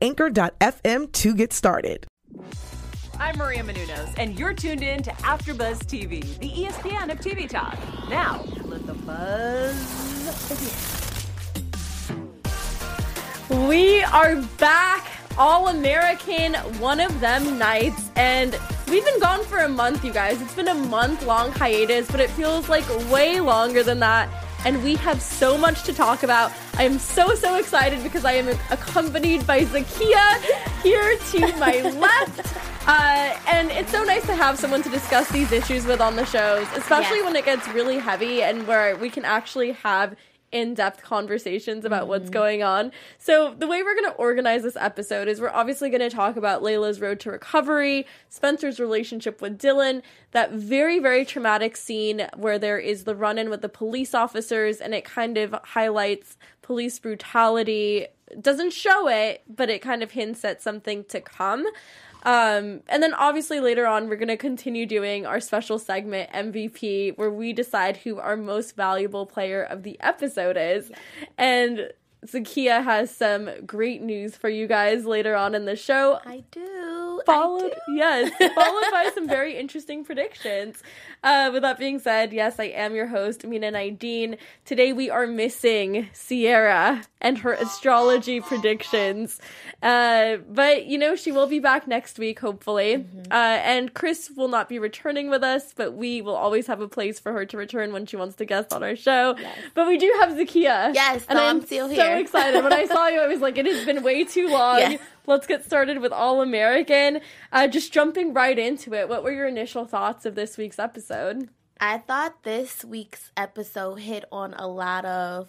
anchor.fm to get started. I'm Maria Menounos, and you're tuned in to AfterBuzz TV, the ESPN of TV talk. Now, let the buzz begin. We are back, All American, one of them nights, and we've been gone for a month, you guys. It's been a month long hiatus, but it feels like way longer than that. And we have so much to talk about. I am so, so excited because I am accompanied by Zakiyyah here to my left. Uh, and it's so nice to have someone to discuss these issues with on the shows, especially Yes. when it gets really heavy and where we can actually have in-depth conversations about what's mm-hmm. going on. So the way we're going to organize this episode is we're obviously going to talk about Layla's road to recovery, Spencer's relationship with Dillon, that very very traumatic scene where there is the run-in with the police officers and it kind of highlights police brutality. It doesn't show it, but it kind of hints at something to come. Um, and then obviously later on, we're going to continue doing our special segment MVP, where we decide who our most valuable player of the episode is. And Zakiyyah has some great news for you guys later on in the show. I do. Followed, yes, followed by some very interesting predictions. Uh, with that being said, yes, I am your host, Mina Naidine. Today we are missing Sierra and her astrology predictions. Uh, but you know, she will be back next week, hopefully. Mm-hmm. Uh, and Chris will not be returning with us, but we will always have a place for her to return when she wants to guest on our show. But we do have Zakiyyah. Yes, and I'm I'm still so here. excited. When I saw you, I was like, it has been way too long. Yes. Let's get started with All American. Uh, just jumping right into it, what were your initial thoughts of this week's episode? I thought this week's episode hit on a lot of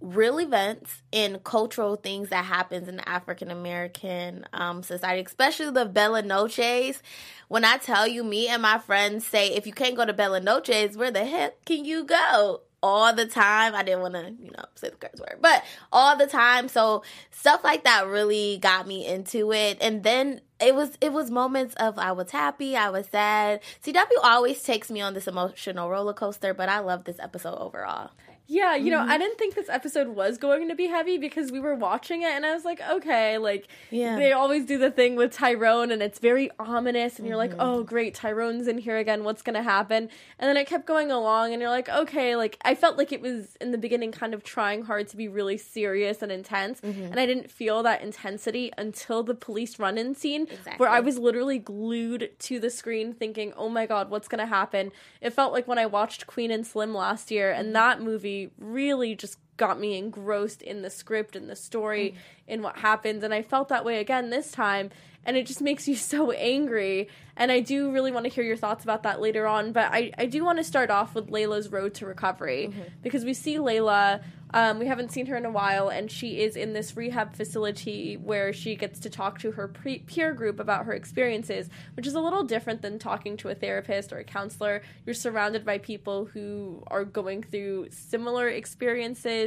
real events and cultural things that happens in the African American um, society, especially the Bella Noches. When I tell you, me and my friends say, if you can't go to Bella Noches, where the heck can you go? All the time. I didn't want to, you know, say the curse word, but all the time. So stuff like that really got me into it. And then it was it was moments of I was happy, I was sad. CW always takes me on this emotional roller coaster, but I love this episode overall. Yeah, you know, Mm-hmm. I didn't think this episode was going to be heavy because we were watching it and I was like, okay, like Yeah. they always do the thing with Tyrone and it's very ominous and you're Mm-hmm. like, oh great, Tyrone's in here again, what's gonna happen? And then it kept going along and you're like, okay, like I felt like it was in the beginning kind of trying hard to be really serious and intense Mm-hmm. and I didn't feel that intensity until the police run in scene where I was literally glued to the screen thinking, oh my god, what's gonna happen? It felt like when I watched Queen and Slim last year, Mm-hmm. and that movie really just got me engrossed in the script and the story Mm-hmm. in what happens. And I felt that way again this time. And it just makes you so angry. And I do really want to hear your thoughts about that later on. But I, I do want to start off with Layla's road to recovery Mm-hmm. because we see Layla. Um, we haven't seen her in a while, and she is in this rehab facility where she gets to talk to her pre- peer group about her experiences, which is a little different than talking to a therapist or a counselor. You're surrounded by people who are going through similar experiences,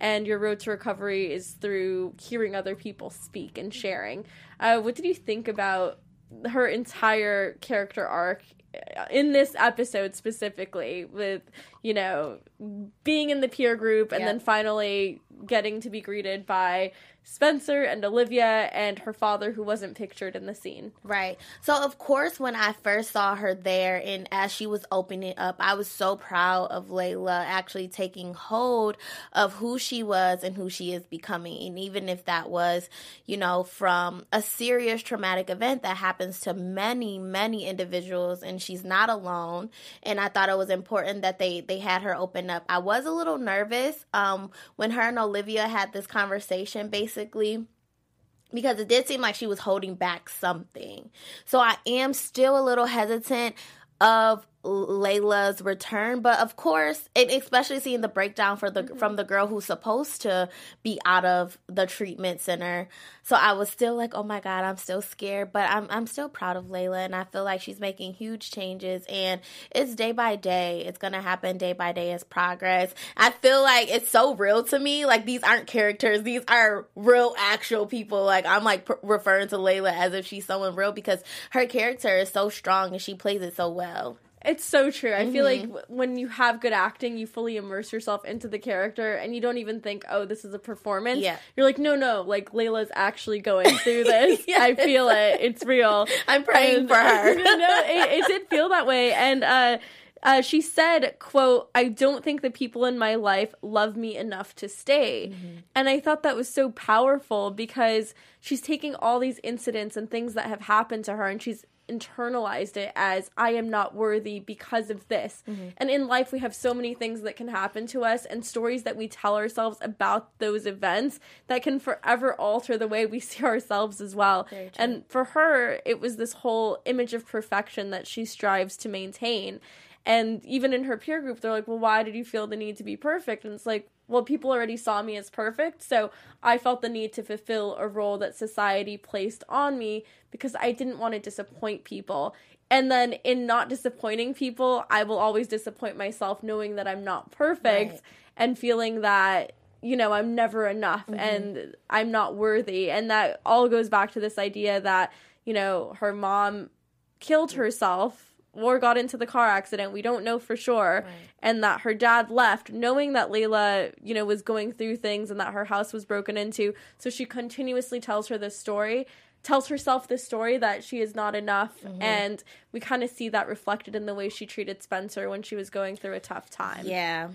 and your road to recovery is through hearing other people speak and sharing. Uh, what did you think about her entire character arc uh, in this episode specifically with you know being in the peer group and Yeah. then finally getting to be greeted by Spencer and Olivia and her father who wasn't pictured in the scene. Right. So of course when I first saw her there and as she was opening up, I was so proud of Layla actually taking hold of who she was and who she is becoming. And even if that was, you know, from a serious traumatic event that happens to many, many individuals and she's not alone. And I thought it was important that they they had her open up. I was a little nervous um when her and Olivia had this conversation basically because it did seem like she was holding back something. So I am still a little hesitant of Layla's return, but of course, and especially seeing the breakdown for the Mm-hmm. from the girl who's supposed to be out of the treatment center. So I was still like, "Oh my god, I'm still scared," but I'm I'm still proud of Layla and I feel like she's making huge changes and it's day by day. It's going to happen day by day as progress. I feel like it's so real to me. Like these aren't characters. These are real actual people. Like I'm like pr- referring to Layla as if she's someone real because her character is so strong and she plays it so well. It's so true. I feel like Mm-hmm. w- when you have good acting, you fully immerse yourself into the character and you don't even think, oh, this is a performance. Yeah. You're like, no, no, like Layla's actually going through this. Yes. I feel it. It's real. I'm praying And- for her. no, it, it did feel that way. And, uh, uh, she said, quote, I don't think the people in my life love me enough to stay. Mm-hmm. And I thought that was so powerful because she's taking all these incidents and things that have happened to her and she's internalized it as I am not worthy because of this. Mm-hmm. And in life, we have so many things that can happen to us and stories that we tell ourselves about those events that can forever alter the way we see ourselves as well. And for her, it was this whole image of perfection that she strives to maintain. And even in her peer group, they're like, well, why did you feel the need to be perfect? And it's like, well, people already saw me as perfect. So I felt the need to fulfill a role that society placed on me because I didn't want to disappoint people. And then in not disappointing people, I will always disappoint myself knowing that I'm not perfect Right. and feeling that you know i'm never enough mm-hmm. and i'm not worthy and that all goes back to this idea that you know her mom killed herself or got into the car accident we don't know for sure and that her dad left knowing that Layla you know was going through things and that her house was broken into. So she continuously tells her this story tells herself this story that she is not enough mm-hmm. and we kind of see that reflected in the way she treated Spencer when she was going through a tough time. Yeah.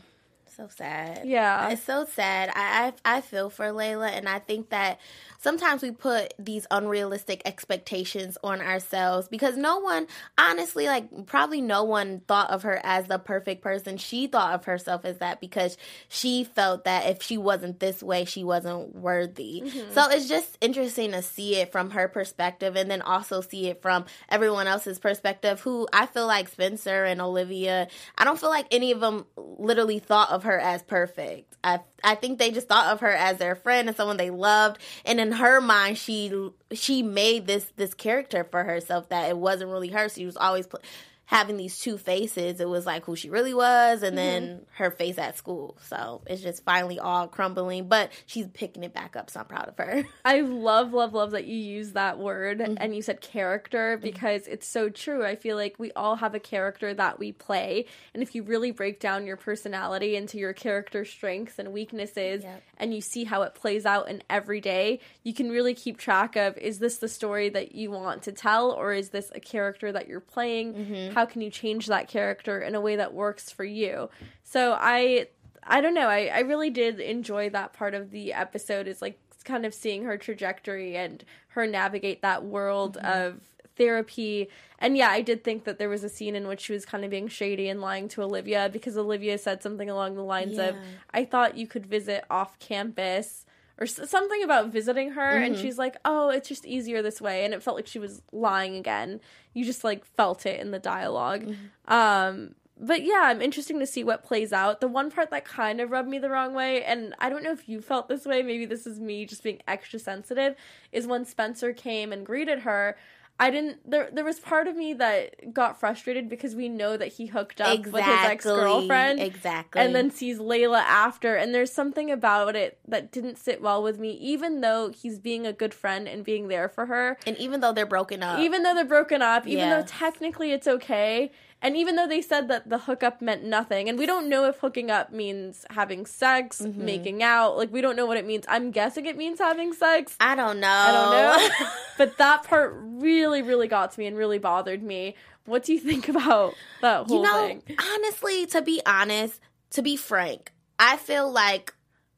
So sad. Yeah. It's so sad. I, I I feel for Layla and I think that sometimes we put these unrealistic expectations on ourselves because no one honestly like probably no one thought of her as the perfect person. She thought of herself as that because she felt that if she wasn't this way, she wasn't worthy. Mm-hmm. So it's just interesting to see it from her perspective and then also see it from everyone else's perspective who I feel like Spencer and Olivia, I don't feel like any of them literally thought of her as perfect. I I think they just thought of her as their friend and someone they loved and in her mind she she made this this character for herself that it wasn't really her. She was always pl- having these two faces. It was like who she really was and mm-hmm. then her face at school. So it's just finally all crumbling, but she's picking it back up. So I'm proud of her. I love, love, love that you use that word Mm-hmm. and you said character mm-hmm. because it's so true. I feel like we all have a character that we play. And if you really break down your personality into your character strengths and weaknesses Yep. and you see how it plays out in every day, you can really keep track of is this the story that you want to tell or is this a character that you're playing? Mm-hmm. Mm-hmm. How can you change that character in a way that works for you? So I I don't know. I, I really did enjoy that part of the episode is like kind of seeing her trajectory and her navigate that world of therapy. And yeah, I did think that there was a scene in which she was kind of being shady and lying to Olivia because Olivia said something along the lines of, I thought you could visit off campus. Or something about visiting her, and she's like, "Oh, it's just easier this way," and it felt like she was lying again. You just like felt it in the dialog Um, but yeah, I'm interesting to see what plays out. The one part that kind of rubbed me the wrong way, and I don't know if you felt this way, maybe this is me just being extra sensitive, is when Spencer came and greeted her. I didn't there there was part of me that got frustrated because we know that he hooked up with his ex girlfriend. Exactly. And then sees Layla after, and there's something about it that didn't sit well with me, even though he's being a good friend and being there for her and even though they're broken up, even though they're broken up, even Yeah. though technically it's okay, and even though they said that the hookup meant nothing, and we don't know if hooking up means having sex, Mm-hmm. making out, like we don't know what it means. I'm guessing it means having sex. I don't know. I don't know. but that part really, really got to me and really bothered me. What do you think about that whole you know, thing? honestly, to be honest, to be frank, I feel like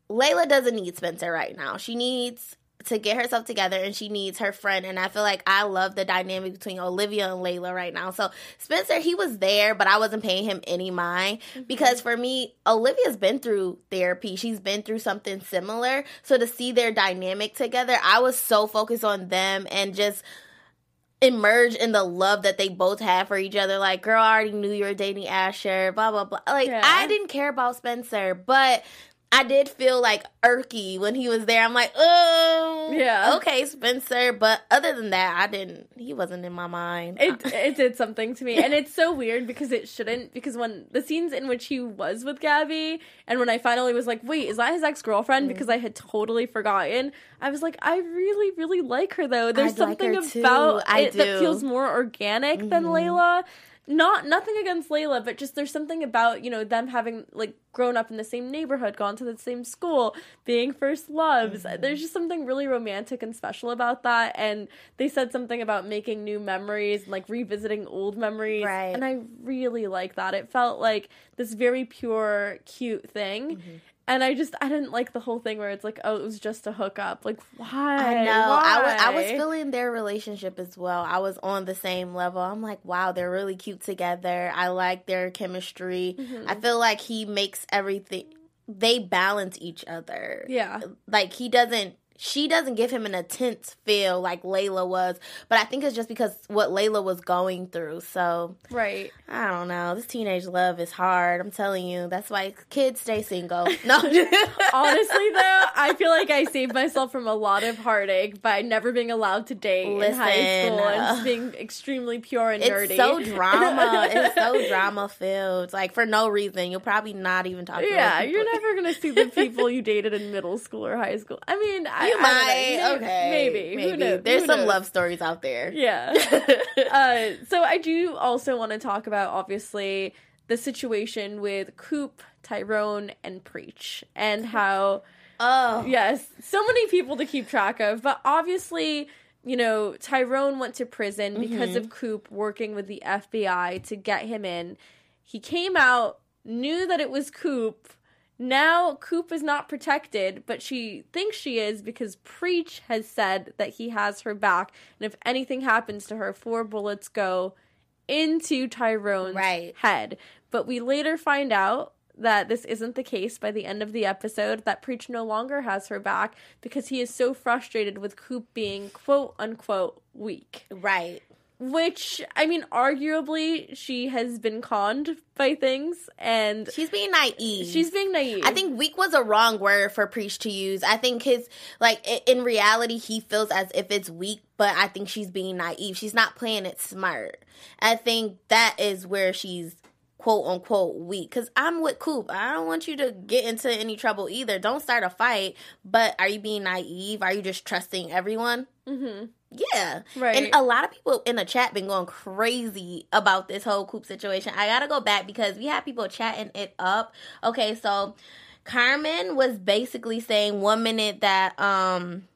Layla doesn't need Spencer right now. She needs to get herself together and she needs her friend. And I feel like I love the dynamic between Olivia and Layla right now. So Spencer, he was there, but I wasn't paying him any mind mm-hmm. because for me, Olivia's been through therapy. She's been through something similar. So to see their dynamic together, I was so focused on them and just emerge in the love that they both have for each other. Like, girl, I already knew you were dating Asher, blah, blah, blah. Like, Yeah. I didn't care about Spencer, but I did feel like irky when he was there. I'm like, oh, Yeah. okay, Spencer. But other than that, I didn't, he wasn't in my mind. it it did something to me and it's so weird because it shouldn't because when the scenes in which he was with Gabby and when I finally was like wait is that his Mm. ex-girlfriend because I had totally forgotten I was like I really really like her though there's I like something too. about I it that. Mm-hmm. feels more organic than Layla not nothing against Layla but just there's something about you know them having like grown up in the same neighborhood gone to the same school being first loves Mm-hmm. there's just something really romantic and special about that and they said something about making new memories and like revisiting old memories Right. and i really like that it felt like this very pure cute thing Mm-hmm. And i just i didn't like the whole thing where it's like oh it was just a hookup like why I know. I was I was feeling their relationship as well. I was on the same level. I'm like, wow, they're really cute together. I like their chemistry. Mm-hmm. I feel like he makes everything they balance each other. yeah Like he doesn't she doesn't give him an intense feel like Layla was, but I think it's just because what Layla was going through. So right I don't know. This teenage love is hard. I'm telling you. That's why kids stay single. No. honestly though i feel like i saved myself from a lot of heartache by never being allowed to date in high school and uh, just being extremely pure and It's nerdy It's so drama. it's so drama filled. Like for no reason. You'll probably not even talk to Yeah, you're never gonna see the people you dated in middle school or high school. I mean, I, You I might. okay. maybe, maybe. Who knows? There's Who some knows? love stories out there. Yeah. uh, so I do also want to talk about obviously the situation with Coop, Tyrone, and Preach, and how Oh. yes, so many people to keep track of, but obviously. You know, Tyrone went to prison because Mm-hmm. of Coop working with the FBI to get him in. He came out, knew that it was Coop. Now Coop is not protected, but she thinks she is because Preach has said that he has her back, and if anything happens to her, four bullets go into Tyrone's Right. head. But we later find out that this isn't the case by the end of the episode, that Preach no longer has her back because he is so frustrated with Coop being quote unquote weak. Right. Which, I mean, arguably, she has been conned by things and She's being naive. she's being naive. I think weak was a wrong word for Preach to use. I think his like in reality he feels as if it's weak, but I think she's being naive. She's not playing it smart. I think that is where she's quote unquote weak. Cause I'm with Coop. I don't want you to get into any trouble either. Don't start a fight. But are you being naive? Are you just trusting everyone? Mhm. Yeah. Right. And a lot of people in the chat been going crazy about this whole Coop situation. I gotta go back because we had people chatting it up. Okay, so Carmen was basically saying one minute that um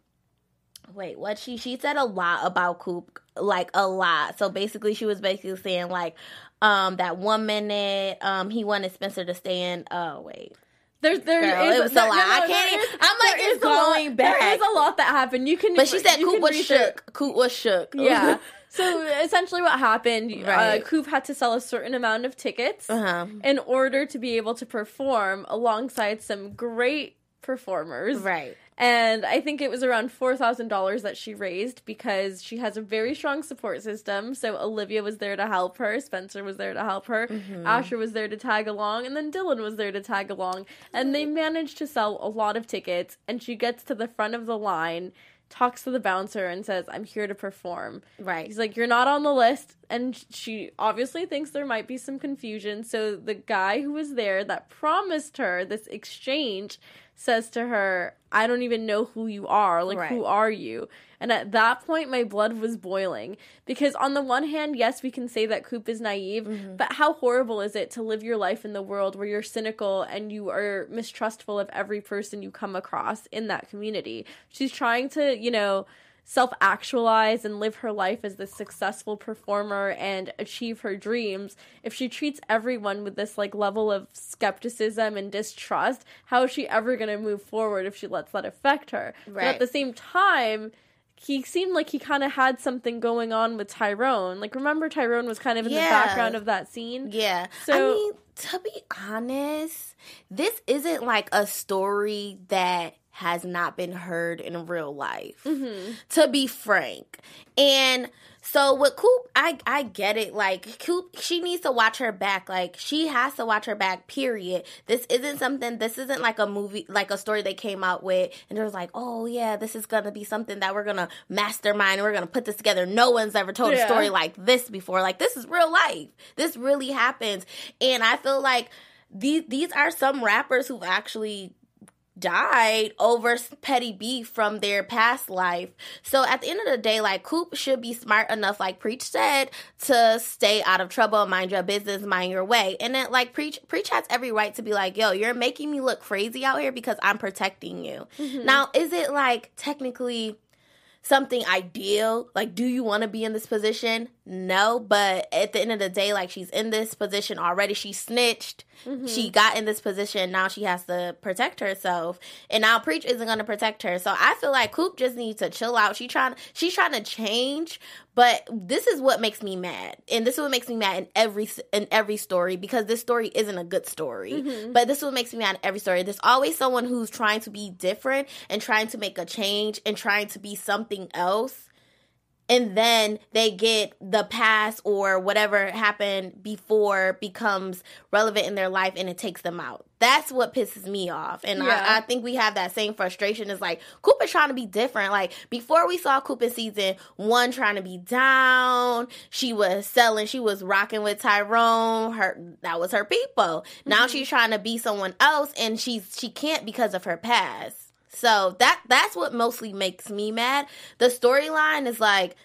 wait, what she she said a lot about Coop, like a lot. So basically she was basically saying like um that one minute um he wanted Spencer to stay in oh wait. There's there Girl, is- it was a lot. I can't- is- I'm like, it's lot- going back. There is a lot that happened. You can, But she said Coop was shook. Coop was shook. Yeah. So essentially, what happened? Uh, Coop had to sell a certain amount of tickets Uh-huh. in order to be able to perform alongside some great performers. Right. And I think it was around four thousand dollars that she raised because she has a very strong support system. So Olivia was there to help her, Spencer was there to help her, Mm-hmm. Asher was there to tag along, and then Dillon was there to tag along. And they managed to sell a lot of tickets. And she gets to the front of the line, talks to the bouncer, and says, "I'm here to perform." Right. He's like, You're not on the list. And she obviously thinks there might be some confusion. So the guy who was there that promised her this exchange says to her, I don't even know who you are. Like, who are you? And at that point, my blood was boiling. Because on the one hand, yes, we can say that Coop is naive, Mm-hmm. but how horrible is it to live your life in the world where you're cynical and you are mistrustful of every person you come across in that community? She's trying to, you know, self actualize and live her life as this successful performer and achieve her dreams, if she treats everyone with this like level of skepticism and distrust, how is she ever going to move forward if she lets that affect her? But at the same time, he seemed like he kind of had something going on with Tyrone. Like, remember Tyrone was kind of in the background of that scene? Yeah. So- I mean, to be honest, this isn't like a story that has not been heard in real life. Mm-hmm. To be frank. And so with Coop, I I get it. Like Coop, she needs to watch her back. Like she has to watch her back. Period. This isn't something. This isn't like a movie, like a story they came out with, and it was like, oh yeah, this is gonna be something that we're gonna mastermind. We're gonna put this together. No one's ever told Yeah. a story like this before. Like this is real life. This really happens, and I feel like these these are some rappers who've actually died over petty beef from their past life. So at the end of the day, like Coop should be smart enough, like Preach said, to stay out of trouble, mind your business, mind your way. And then like Preach Preach has every right to be like, yo, you're making me look crazy out here because I'm protecting you. Mm-hmm. Now, is it like technically something ideal. Like, do you want to be in this position? No, but at the end of the day, like she's in this position already. She snitched. Mm-hmm. She got in this position. Now she has to protect herself, and now Preach isn't going to protect her. So I feel like Coop just needs to chill out. She trying. She's trying to change, but this is what makes me mad, and this is what makes me mad in every in every story because this story isn't a good story. Mm-hmm. But this is what makes me mad in every story. There's always someone who's trying to be different and trying to make a change and trying to be something else and then they get the past or whatever happened before becomes relevant in their life and it takes them out. That's what pisses me off. And Yeah. I, I think we have that same frustration. It's like Coop is trying to be different. Like before we saw Coop in season one trying to be down, she was selling, she was rocking with Tyrone. Her that was her people. Now mm-hmm. she's trying to be someone else and she's she can't because of her past. So that that's what mostly makes me mad. The storyline is like,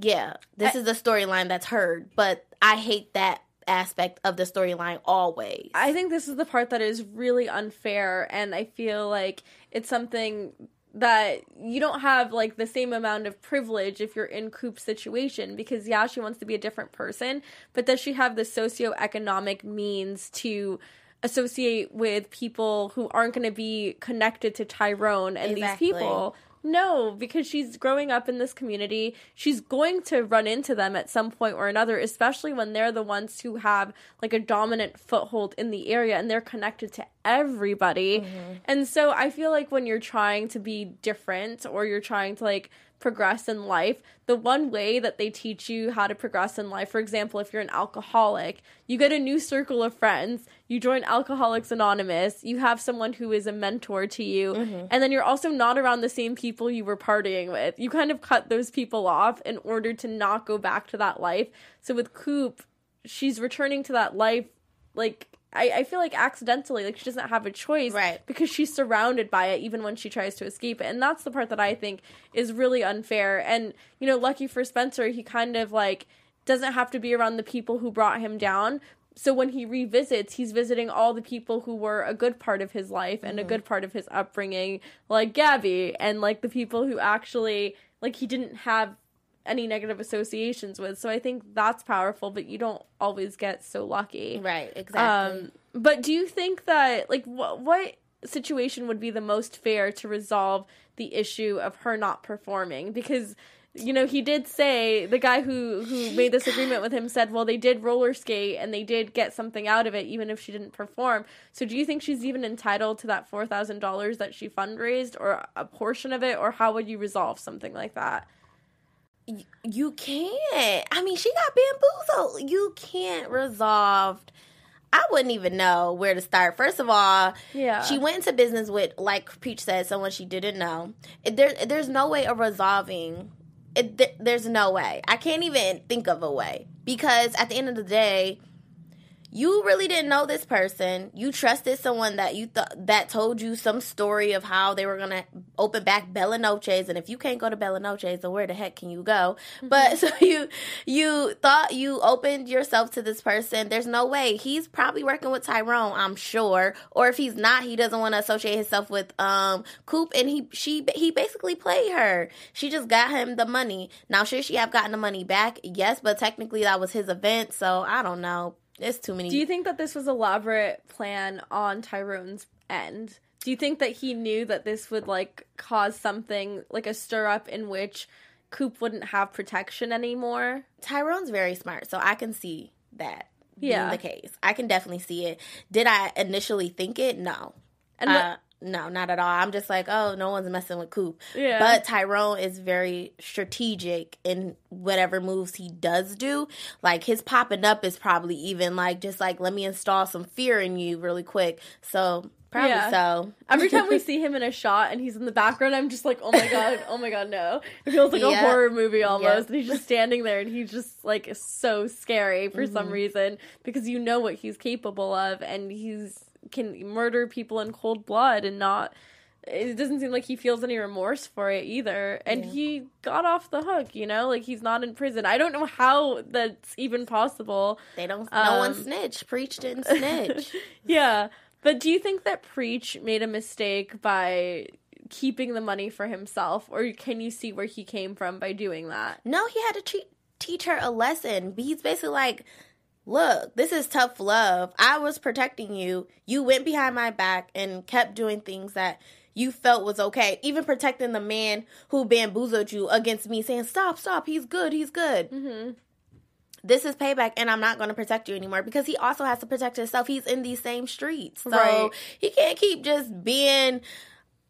yeah, this is the storyline that's heard, but I hate that aspect of the storyline always. I think this is the part that is really unfair, and I feel like it's something that you don't have like the same amount of privilege if you're in Coop's situation because yeah, she wants to be a different person, but does she have the socioeconomic means to associate with people who aren't going to be connected to Tyrone and Exactly. these people? No, because she's growing up in this community. She's going to run into them at some point or another, especially when they're the ones who have like a dominant foothold in the area and they're connected to everybody. Mm-hmm. And so I feel like when you're trying to be different or you're trying to like progress in life, the one way that they teach you how to progress in life, for example, if you're an alcoholic, you get a new circle of friends, you join Alcoholics Anonymous, you have someone who is a mentor to you, mm-hmm. and then you're also not around the same people you were partying with. You kind of cut those people off in order to not go back to that life. So with Coop, she's returning to that life like I, I feel like accidentally like she doesn't have a choice Right. because she's surrounded by it even when she tries to escape it. And that's the part that i think is really unfair. And you know lucky for spencer he kind of like doesn't have to be around the people who brought him down. So when he revisits he's visiting all the people who were a good part of his life and a mm-hmm. good part of his upbringing like gabby and like the people who actually like he didn't have any negative associations with so i think that's powerful but you don't always get so lucky right, exactly. um, but do you think that like what what situation would be the most fair to resolve the issue of her not performing? Because you know he did say the guy who who made this agreement with him said, well, they did roller skate and they did get something out of it, even if she didn't perform. So do you think she's even entitled to that four thousand dollars that she fundraised, or a portion of it, or how would you resolve something like that? You can't. I mean, she got bamboozled. You can't resolve. I wouldn't even know where to start. First of all, Yeah. she went into business with, like Preach said, someone she didn't know. There, there's no way of resolving. It, there's no way. I can't even think of a way because at the end of the day, you really didn't know this person. You trusted someone that you thought that told you some story of how they were gonna open back Bella Noches, and if you can't go to Bella Noches, then where the heck can you go? But so you you thought you opened yourself to this person. There's no way he's probably working with Tyrone, I'm sure. Or if he's not, he doesn't want to associate himself with um Coop, and he she he basically played her. She just got him the money. Now should she have gotten the money back? Yes, but technically that was his event, so I don't know. It's too many. Do you think that this was elaborate plan on Tyrone's end? Do you think that he knew that this would like cause something like a stir up in which Coop wouldn't have protection anymore? Tyrone's very smart, so I can see that Yeah. being the case. I can definitely see it. Did I initially think it? No. And what- Uh, no, not at all. I'm just like, oh, no one's messing with Coop. Yeah. But Tyrone is very strategic in whatever moves he does do. Like his popping up is probably even like just like let me install some fear in you really quick. So probably Yeah. so. Every time we see him in a shot and he's in the background, I'm just like, oh my god, oh my god, no. It feels like a horror movie almost. And he's just standing there and he's just like so scary for some Mm-hmm. reason because you know what he's capable of and he's can murder people in cold blood and not. It doesn't seem like he feels any remorse for it either. And he got off the hook, you know? Like he's not in prison. I don't know how that's even possible. They don't. no one Um, snitch. Preach didn't snitch. Yeah. But do you think that Preach made a mistake by keeping the money for himself, or can you see where he came from by doing that? no, he had to treat, teach her a lesson. He's basically like, look, this is tough love. I was protecting you. You went behind my back and kept doing things that you felt was okay. Even protecting the man who bamboozled you against me, saying, stop, stop. He's good. He's good. Mm-hmm. This is payback, and I'm not going to protect you anymore because he also has to protect himself. He's in these same streets. So Right. he can't keep just being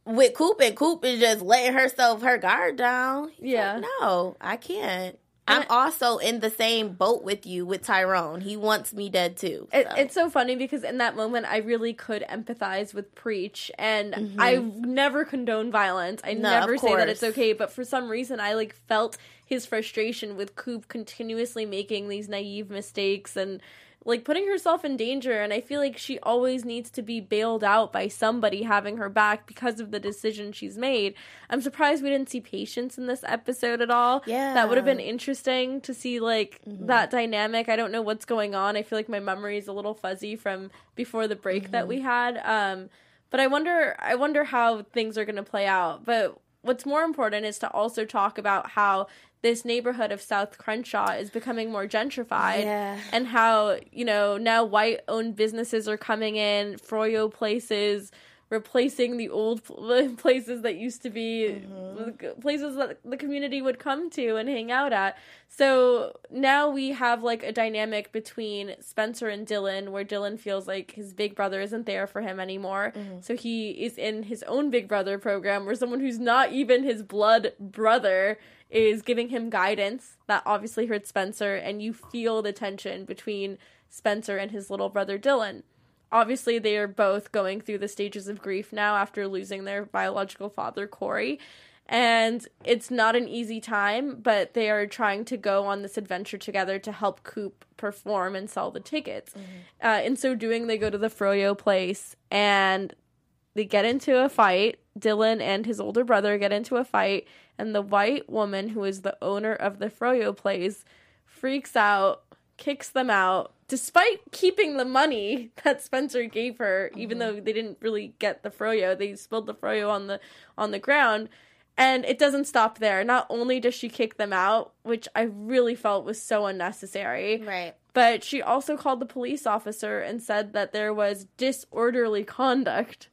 with Coop, and Coop is just letting herself her guard down. He's Yeah. like, no, I can't. I'm also in the same boat with you with Tyrone. He wants me dead too. It. It's so funny because in that moment, I really could empathize with Preach, and I never condone violence. I Mm-hmm. No, never say that it's okay, but for some reason, I like felt his frustration with Coop continuously making these naive mistakes and like putting herself in danger. And I feel like she always needs to be bailed out by somebody having her back because of the decision she's made. I'm surprised we didn't see patience in this episode at all. Yeah. that would have been interesting to see like Mm-hmm. that dynamic. I don't know what's going on. I feel like my memory is a little fuzzy from before the break that we Mm-hmm. had. Um, but I wonder, I wonder how things are going to play out. But what's more important is to also talk about how this neighborhood of South Crenshaw is becoming more gentrified, Yeah. and how you know now white-owned businesses are coming in, Froyo places. Replacing the old places that used to be Mm-hmm. Places that the community would come to and hang out at. So now we have like a dynamic between Spencer and Dillon where Dillon feels like his big brother isn't there for him anymore. Mm-hmm. So he is in his own big brother program where someone who's not even his blood brother is giving him guidance. That obviously hurts Spencer and you feel the tension between Spencer and his little brother Dillon. Obviously, they are both going through the stages of grief now after losing their biological father, Corey and it's not an easy time, but they are trying to go on this adventure together to help Coop perform and sell the tickets. Uh, in so doing, they go to the Froyo place and they get into a fight. Dillon and his older brother get into a fight, and the white woman who is the owner of the Froyo place freaks out, kicks them out, despite keeping the money that Spencer gave her, even though they didn't really get the Froyo. They spilled the Froyo on the on the ground. And it doesn't stop there. Not only does she kick them out, which I really felt was so unnecessary, right. but she also called the police officer and said that there was disorderly conduct,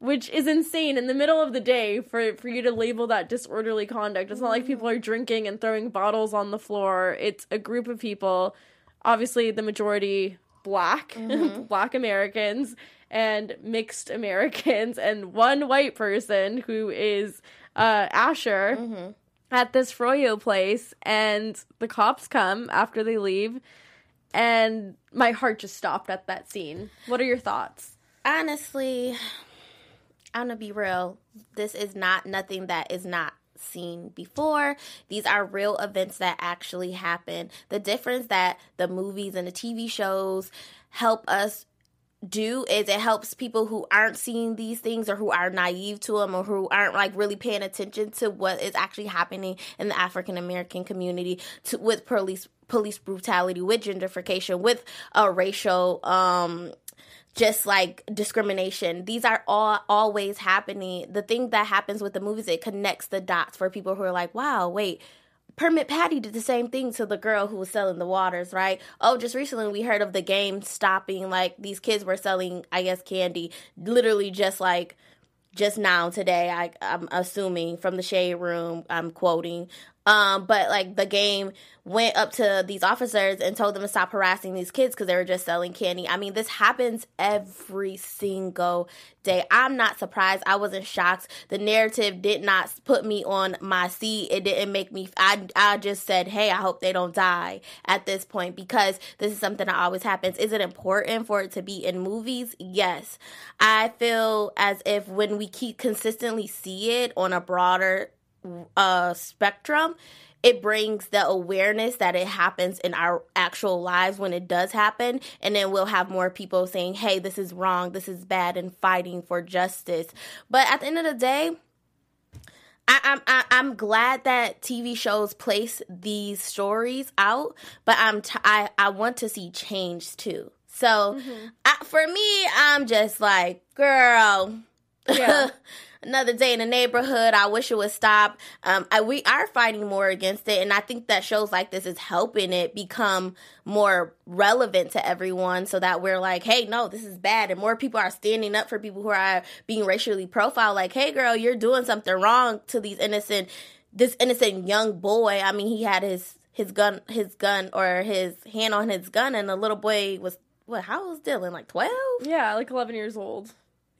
which is insane in the middle of the day for, for you to label that disorderly conduct. It's not like mm-hmm. people are drinking and throwing bottles on the floor. It's a group of people, obviously the majority black, mm-hmm. black Americans and mixed Americans and one white person who is uh, Asher at this Froyo place and the cops come after they leave and my heart just stopped at that scene. What are your thoughts? honestly, I'm gonna be real. This is not nothing that is not seen before. These are real events that actually happen. The difference that the movies and the TV shows help us do is it helps people who aren't seeing these things or who are naive to them or who aren't like really paying attention to what is actually happening in the African American community to with police police brutality with gentrification with uh, racial um just like discrimination. These are all always happening. The thing that happens with the movies, it connects the dots for people who are like, wow, wait, Permit Patty did the same thing to the girl who was selling the waters, right? Oh, just recently we heard of the game stopping. Like these kids were selling, I guess, candy, literally just like just now today. I, I'm assuming from the shade room. I'm quoting. Um, but like the game went up to these officers and told them to stop harassing these kids because they were just selling candy. I mean, this happens every single day. I'm not surprised. I wasn't shocked. The narrative did not put me on my seat. It didn't make me. I I just said, hey, I hope they don't die at this point because this is something that always happens. Is it important for it to be in movies? Yes. I feel as if when we keep consistently see it on a broader uh, spectrum, it brings the awareness that it happens in our actual lives when it does happen. And then we'll have more people saying, hey, this is wrong, this is bad, and fighting for justice. But at the end of the day, I, I'm I, I'm glad that TV shows place these stories out, but I'm t- I I want to see change too. So mm-hmm. I, for me, I'm just like, girl, yeah. another day in the neighborhood. I wish it would stop. Um, I, we are fighting more against it, and I think that shows like this is helping it become more relevant to everyone, so that we're like, hey, no, this is bad, and more people are standing up for people who are being racially profiled. Like, hey, girl, you're doing something wrong to these innocent, this innocent young boy. I mean, he had his his gun, his gun, or his hand on his gun, and the little boy was what? How old was Dillon? Like twelve? Yeah, like eleven years old.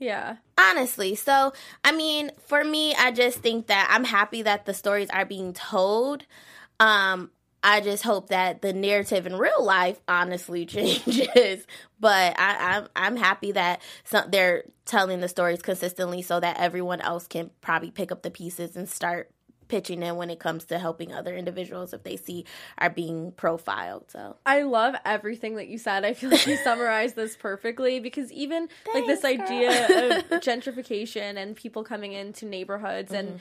Yeah. Honestly. So, I mean, for me, I just think that I'm happy that the stories are being told. Um, I just hope that the narrative in real life honestly changes. But I, am I'm, I'm happy that some, they're telling the stories consistently so that everyone else can probably pick up the pieces and start pitching in when it comes to helping other individuals if they see are being profiled. So I love everything that you said. I feel like you summarized this perfectly because even Thanks, like this idea of gentrification and people coming into neighborhoods mm-hmm. and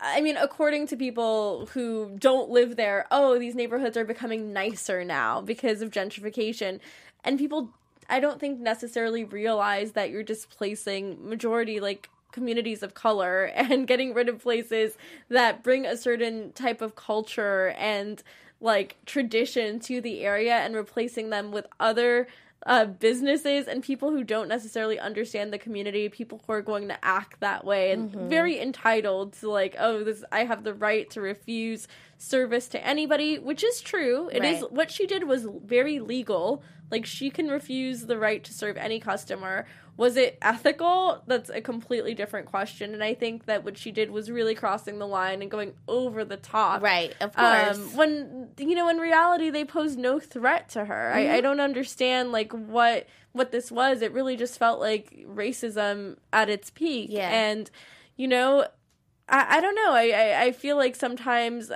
I mean, according to people who don't live there, oh, these neighborhoods are becoming nicer now because of gentrification. And people, I don't think necessarily realize that you're displacing majority, like communities of color and getting rid of places that bring a certain type of culture and like tradition to the area and replacing them with other uh, businesses and people who don't necessarily understand the community, people who are going to act that way and mm-hmm. very entitled to like, oh, this I have the right to refuse service to anybody, which is true. It right. is what she did was very legal. Like she can refuse the right to serve any customer was it ethical? That's a completely different question. And I think that what she did was really crossing the line and going over the top. Right, of course. Um, when, you know, in reality, they posed no threat to her. Mm-hmm. I, I mm-hmm. don't understand, like, what what this was. It really just felt like racism at its peak. Yeah. And, you know, I, I don't know. I, I, I feel like sometimes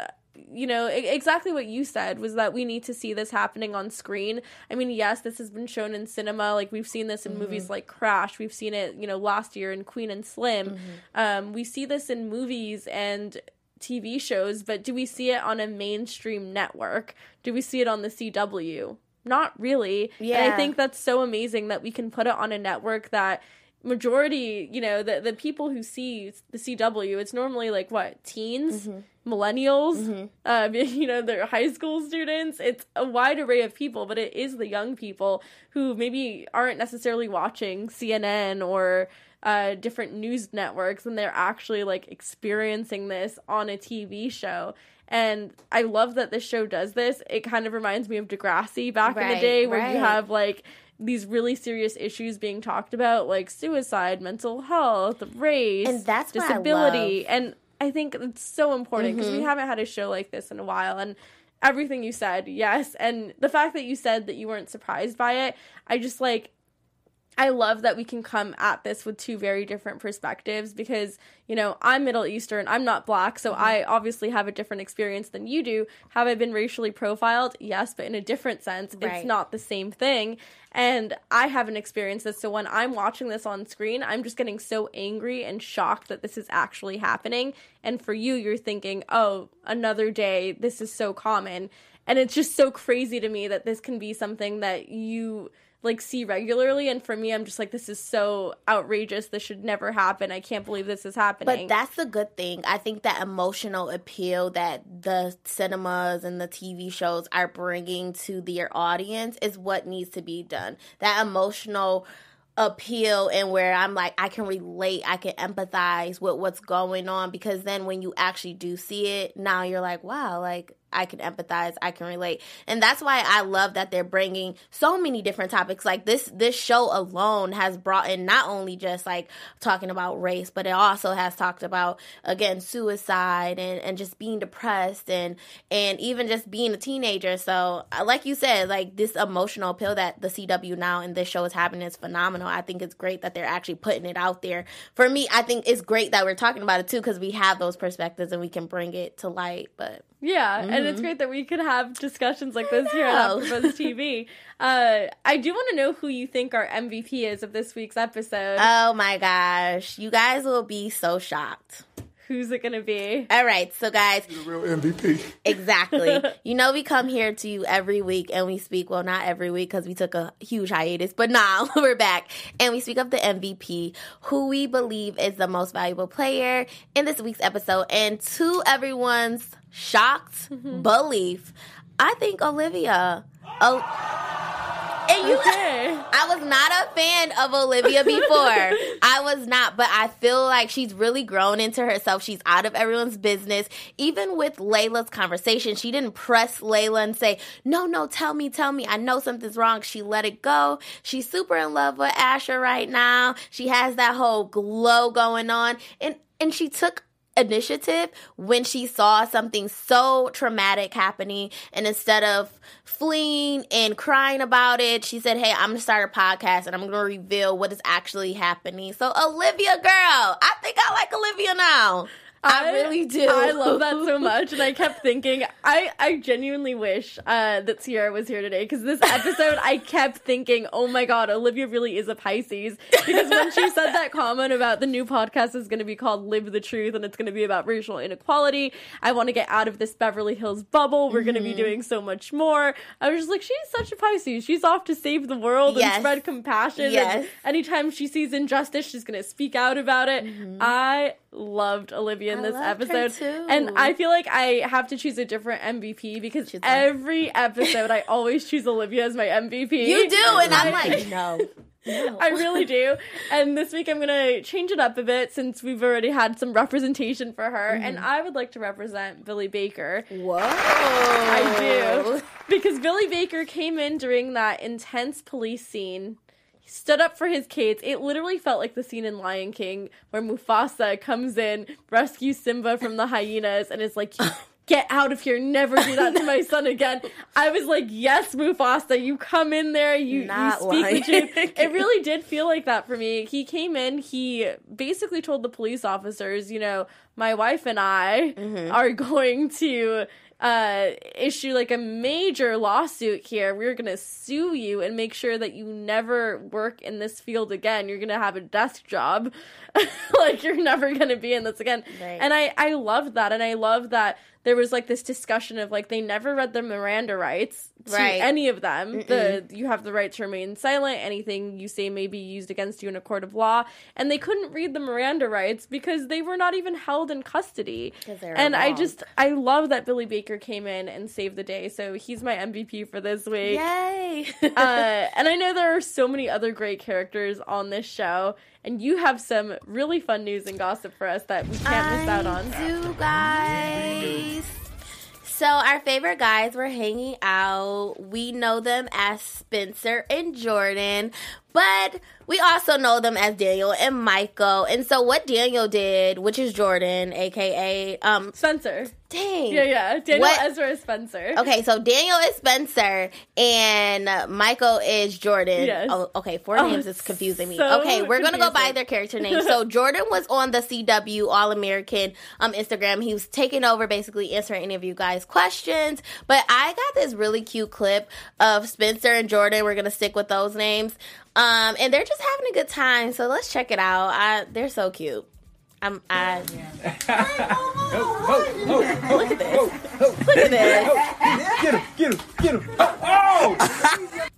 you know exactly what you said was that we need to see this happening on screen. I mean yes this has been shown in cinema. Like we've seen this in mm-hmm. movies like crash. We've seen it you know last year in queen and slim. Mm-hmm. um, we see this in movies and tv shows but do we see it on a mainstream network? Do we see it on the cw not really. Yeah. and i think that's so amazing that we can put it on a network that majority you know the the people who see the cw it's normally like what teens mm-hmm millennials, mm-hmm. um, you know, they're high school students. It's a wide array of people, but it is the young people who maybe aren't necessarily watching CNN or uh, different news networks and they're actually like experiencing this on a TV show. And I love that this show does this. It kind of reminds me of Degrassi back right, in the day where right. you have like these really serious issues being talked about like suicide, mental health, race, and that's disability. And I think it's so important because mm-hmm. we haven't had a show like this in a while. And everything you said, yes. And the fact that you said that you weren't surprised by it, I just like I love that we can come at this with two very different perspectives because, you know, I'm Middle Eastern, I'm not black, so mm-hmm. I obviously have a different experience than you do. Have I been racially profiled? Yes, but in a different sense. Right. It's not the same thing. And I have an experience that so when I'm watching this on screen, I'm just getting so angry and shocked that this is actually happening. And for you, you're thinking, oh, another day, this is so common. And it's just so crazy to me that this can be something that you like see regularly and for me I'm just like this is so outrageous. This should never happen. I can't believe this is happening. but that's the good thing. I think that emotional appeal that the cinemas and the TV shows are bringing to their audience is what needs to be done. That emotional appeal and where I'm like I can relate, I can empathize with what's going on because then when you actually do see it, now you're like, wow, like I can empathize, I can relate. And that's why I love that they're bringing so many different topics. Like this this show alone has brought in not only just like talking about race, but it also has talked about again suicide and and just being depressed and and even just being a teenager. So, uh, like you said, like this emotional appeal that the CW now and this show is happening is phenomenal. I think it's great that they're actually putting it out there. For me, I think it's great that we're talking about it too because we have those perspectives and we can bring it to light. But yeah, mm-hmm. and it's mm-hmm. great that we could have discussions like this here on AfterBuzz TV. Uh, I do want to know who you think our MVP is of this week's episode. Oh my gosh, you guys will be so shocked. Who's it going to be? All right, so guys, the real MVP. Exactly. you know, we come here to you every week and we speak. Well, not every week because we took a huge hiatus, but now we're back and we speak of the MVP, who we believe is the most valuable player in this week's episode. And to everyone's shocked mm-hmm. belief, I think Olivia. And you, okay. I was not a fan of Olivia before. I was not, but I feel like she's really grown into herself. She's out of everyone's business. Even with Layla's conversation, she didn't press Layla and say, "No, no, tell me, tell me. I know something's wrong." She let it go. She's super in love with Asher right now. She has that whole glow going on, and and she took initiative when she saw something so traumatic happening. And instead of fleeing and crying about it she said hey i'm gonna start a podcast and i'm gonna reveal what is actually happening. So olivia girl i think i like olivia now I, I, really do. I love that so much, and I kept thinking, I I genuinely wish uh, that Sierra was here today because this episode, I kept thinking, oh my god, Olivia really is a Pisces because when she said that comment about the new podcast is going to be called "Live the Truth" and it's going to be about racial inequality, I want to get out of this Beverly Hills bubble. We're mm-hmm. going to be doing so much more. I was just like, she's such a Pisces. She's off to save the world yes. and spread compassion. Yes. And anytime she sees injustice, she's going to speak out about it. Mm-hmm. I loved Olivia in I this episode. And I feel like I have to choose a different MVP because She's every like... episode I always choose Olivia as my MVP. You do, and I'm like, no. No. I really do. And this week I'm going to change it up a bit since we've already had some representation for her. Mm-hmm. And I would like to represent Billy Baker. Whoa. I do. Because Billy Baker came in during that intense police scene stood up for his kids. It literally felt like the scene in Lion King where Mufasa comes in, rescues Simba from the hyenas, and is like, Get out of here, never do that to my son again. I was like, Yes, Mufasa, you come in there, you, you speak the truth. It really did feel like that for me. He came in, he basically told the police officers, you know, my wife and I mm-hmm. are going to uh, issue like a major lawsuit here. We're gonna sue you and make sure that you never work in this field again. You're gonna have a desk job, like you're never gonna be in this again. Right. And I I love that, and I love that there was like this discussion of like they never read the Miranda rights to right. any of them. Mm-mm. The you have the right to remain silent. Anything you say may be used against you in a court of law, and they couldn't read the Miranda rights because they were not even held in custody. And wrong. I just I love that Billy Baker came in and saved the day. So he's my MVP for this week. Yay! uh, and I know there are so many other great characters on this show and you have some really fun news and gossip for us that we can't I miss out on. Do guys. So our favorite guys were hanging out. We know them as Spencer and Jordan, but we also know them as Daniel and Michael. And so what Daniel did, which is Jordan, aka um Spencer. Dang. Yeah, yeah. Daniel what? Ezra is Spencer. Okay, so Daniel is Spencer and Michael is Jordan. Yes. Oh, okay, four oh, names is confusing me. So okay, we're gonna go by their character names. so Jordan was on the CW All American um Instagram. He was taking over basically answering any of you guys' questions. But I got this really cute clip of Spencer and Jordan. We're gonna stick with those names. Um, and they're just having a good time. So let's check it out. I, they're so cute. I'm, I. Look at this. Look at this. Get him! Get him! Get him! Oh!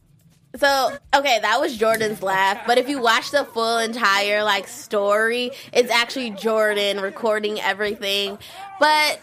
So okay, that was Jordan's laugh. But if you watch the full entire like story, it's actually Jordan recording everything. But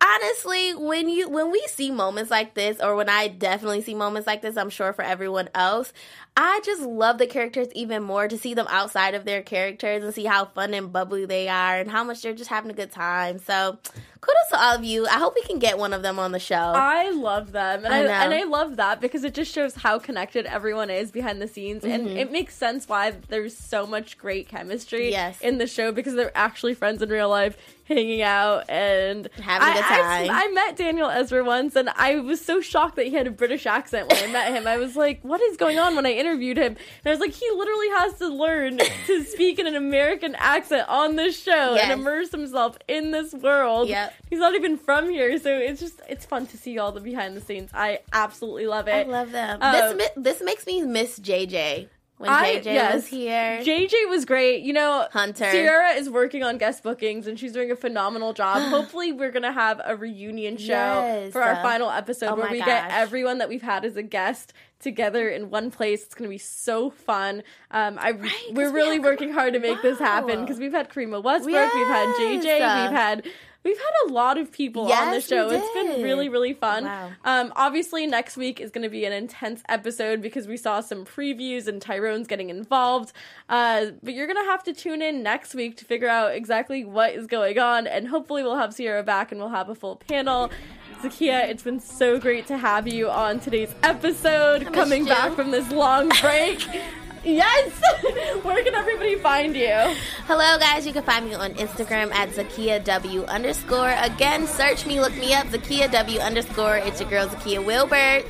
honestly, when you when we see moments like this, or when I definitely see moments like this, I'm sure for everyone else, I just love the characters even more to see them outside of their characters and see how fun and bubbly they are and how much they're just having a good time. So kudos to all of you. I hope we can get one of them on the show. I love them, and I I, and I love that because it just shows how connected everyone is behind the scenes, and Mm-hmm. it makes sense why there's so much great chemistry Yes. in the show because they're actually friends in real life, hanging out and Having a good time. I, I met Daniel Ezra once, and I was so shocked that he had a British accent when I met him. I was like, "What is going on?" When I interviewed him, and I was like, "He literally has to learn to speak in an American accent on this show Yes. and immerse himself in this world." Yep. He's not even from here, so it's just it's fun to see all the behind the scenes. I absolutely love it. I love them. Um, this this makes me miss JJ when I- JJ yes. was here. JJ was great. You know, Hunter. Sierra is working on guest bookings and she's doing a phenomenal job. Hopefully, we're gonna have a reunion show Yes. for our final episode Oh where we get everyone that we've had as a guest together in one place. It's gonna be so fun. Um, I 'cause we're really have- working hard to make this happen because we've had Karimah Westbrook, we've had JJ, we've had. We've had a lot of people on the Yes, show. It's been really, really fun. Wow. Um, obviously, next week is going to be an intense episode because we saw some previews and Tyrone's getting involved. Uh, but you're going to have to tune in next week to figure out exactly what is going on. And hopefully, we'll have Sierra back and we'll have a full panel. Zakiyyah, it's been so great to have you on today's episode, coming you. back from this long break. yes! Where can everybody find you? Hello, guys. You can find me on Instagram at Zakiyyah W underscore. Again, search me, look me up, Zakiyyah W underscore. It's your girl, Zakiyyah Wilbert.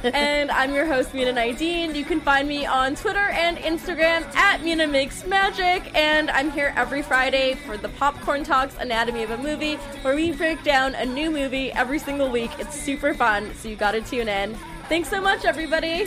and I'm your host, Mina Naidine. You can find me on Twitter and Instagram at Mina Makes Magic, and I'm here every Friday for the Popcorn Talks Anatomy of a Movie, where we break down a new movie every single week. It's super fun, so you gotta tune in. Thanks so much, everybody.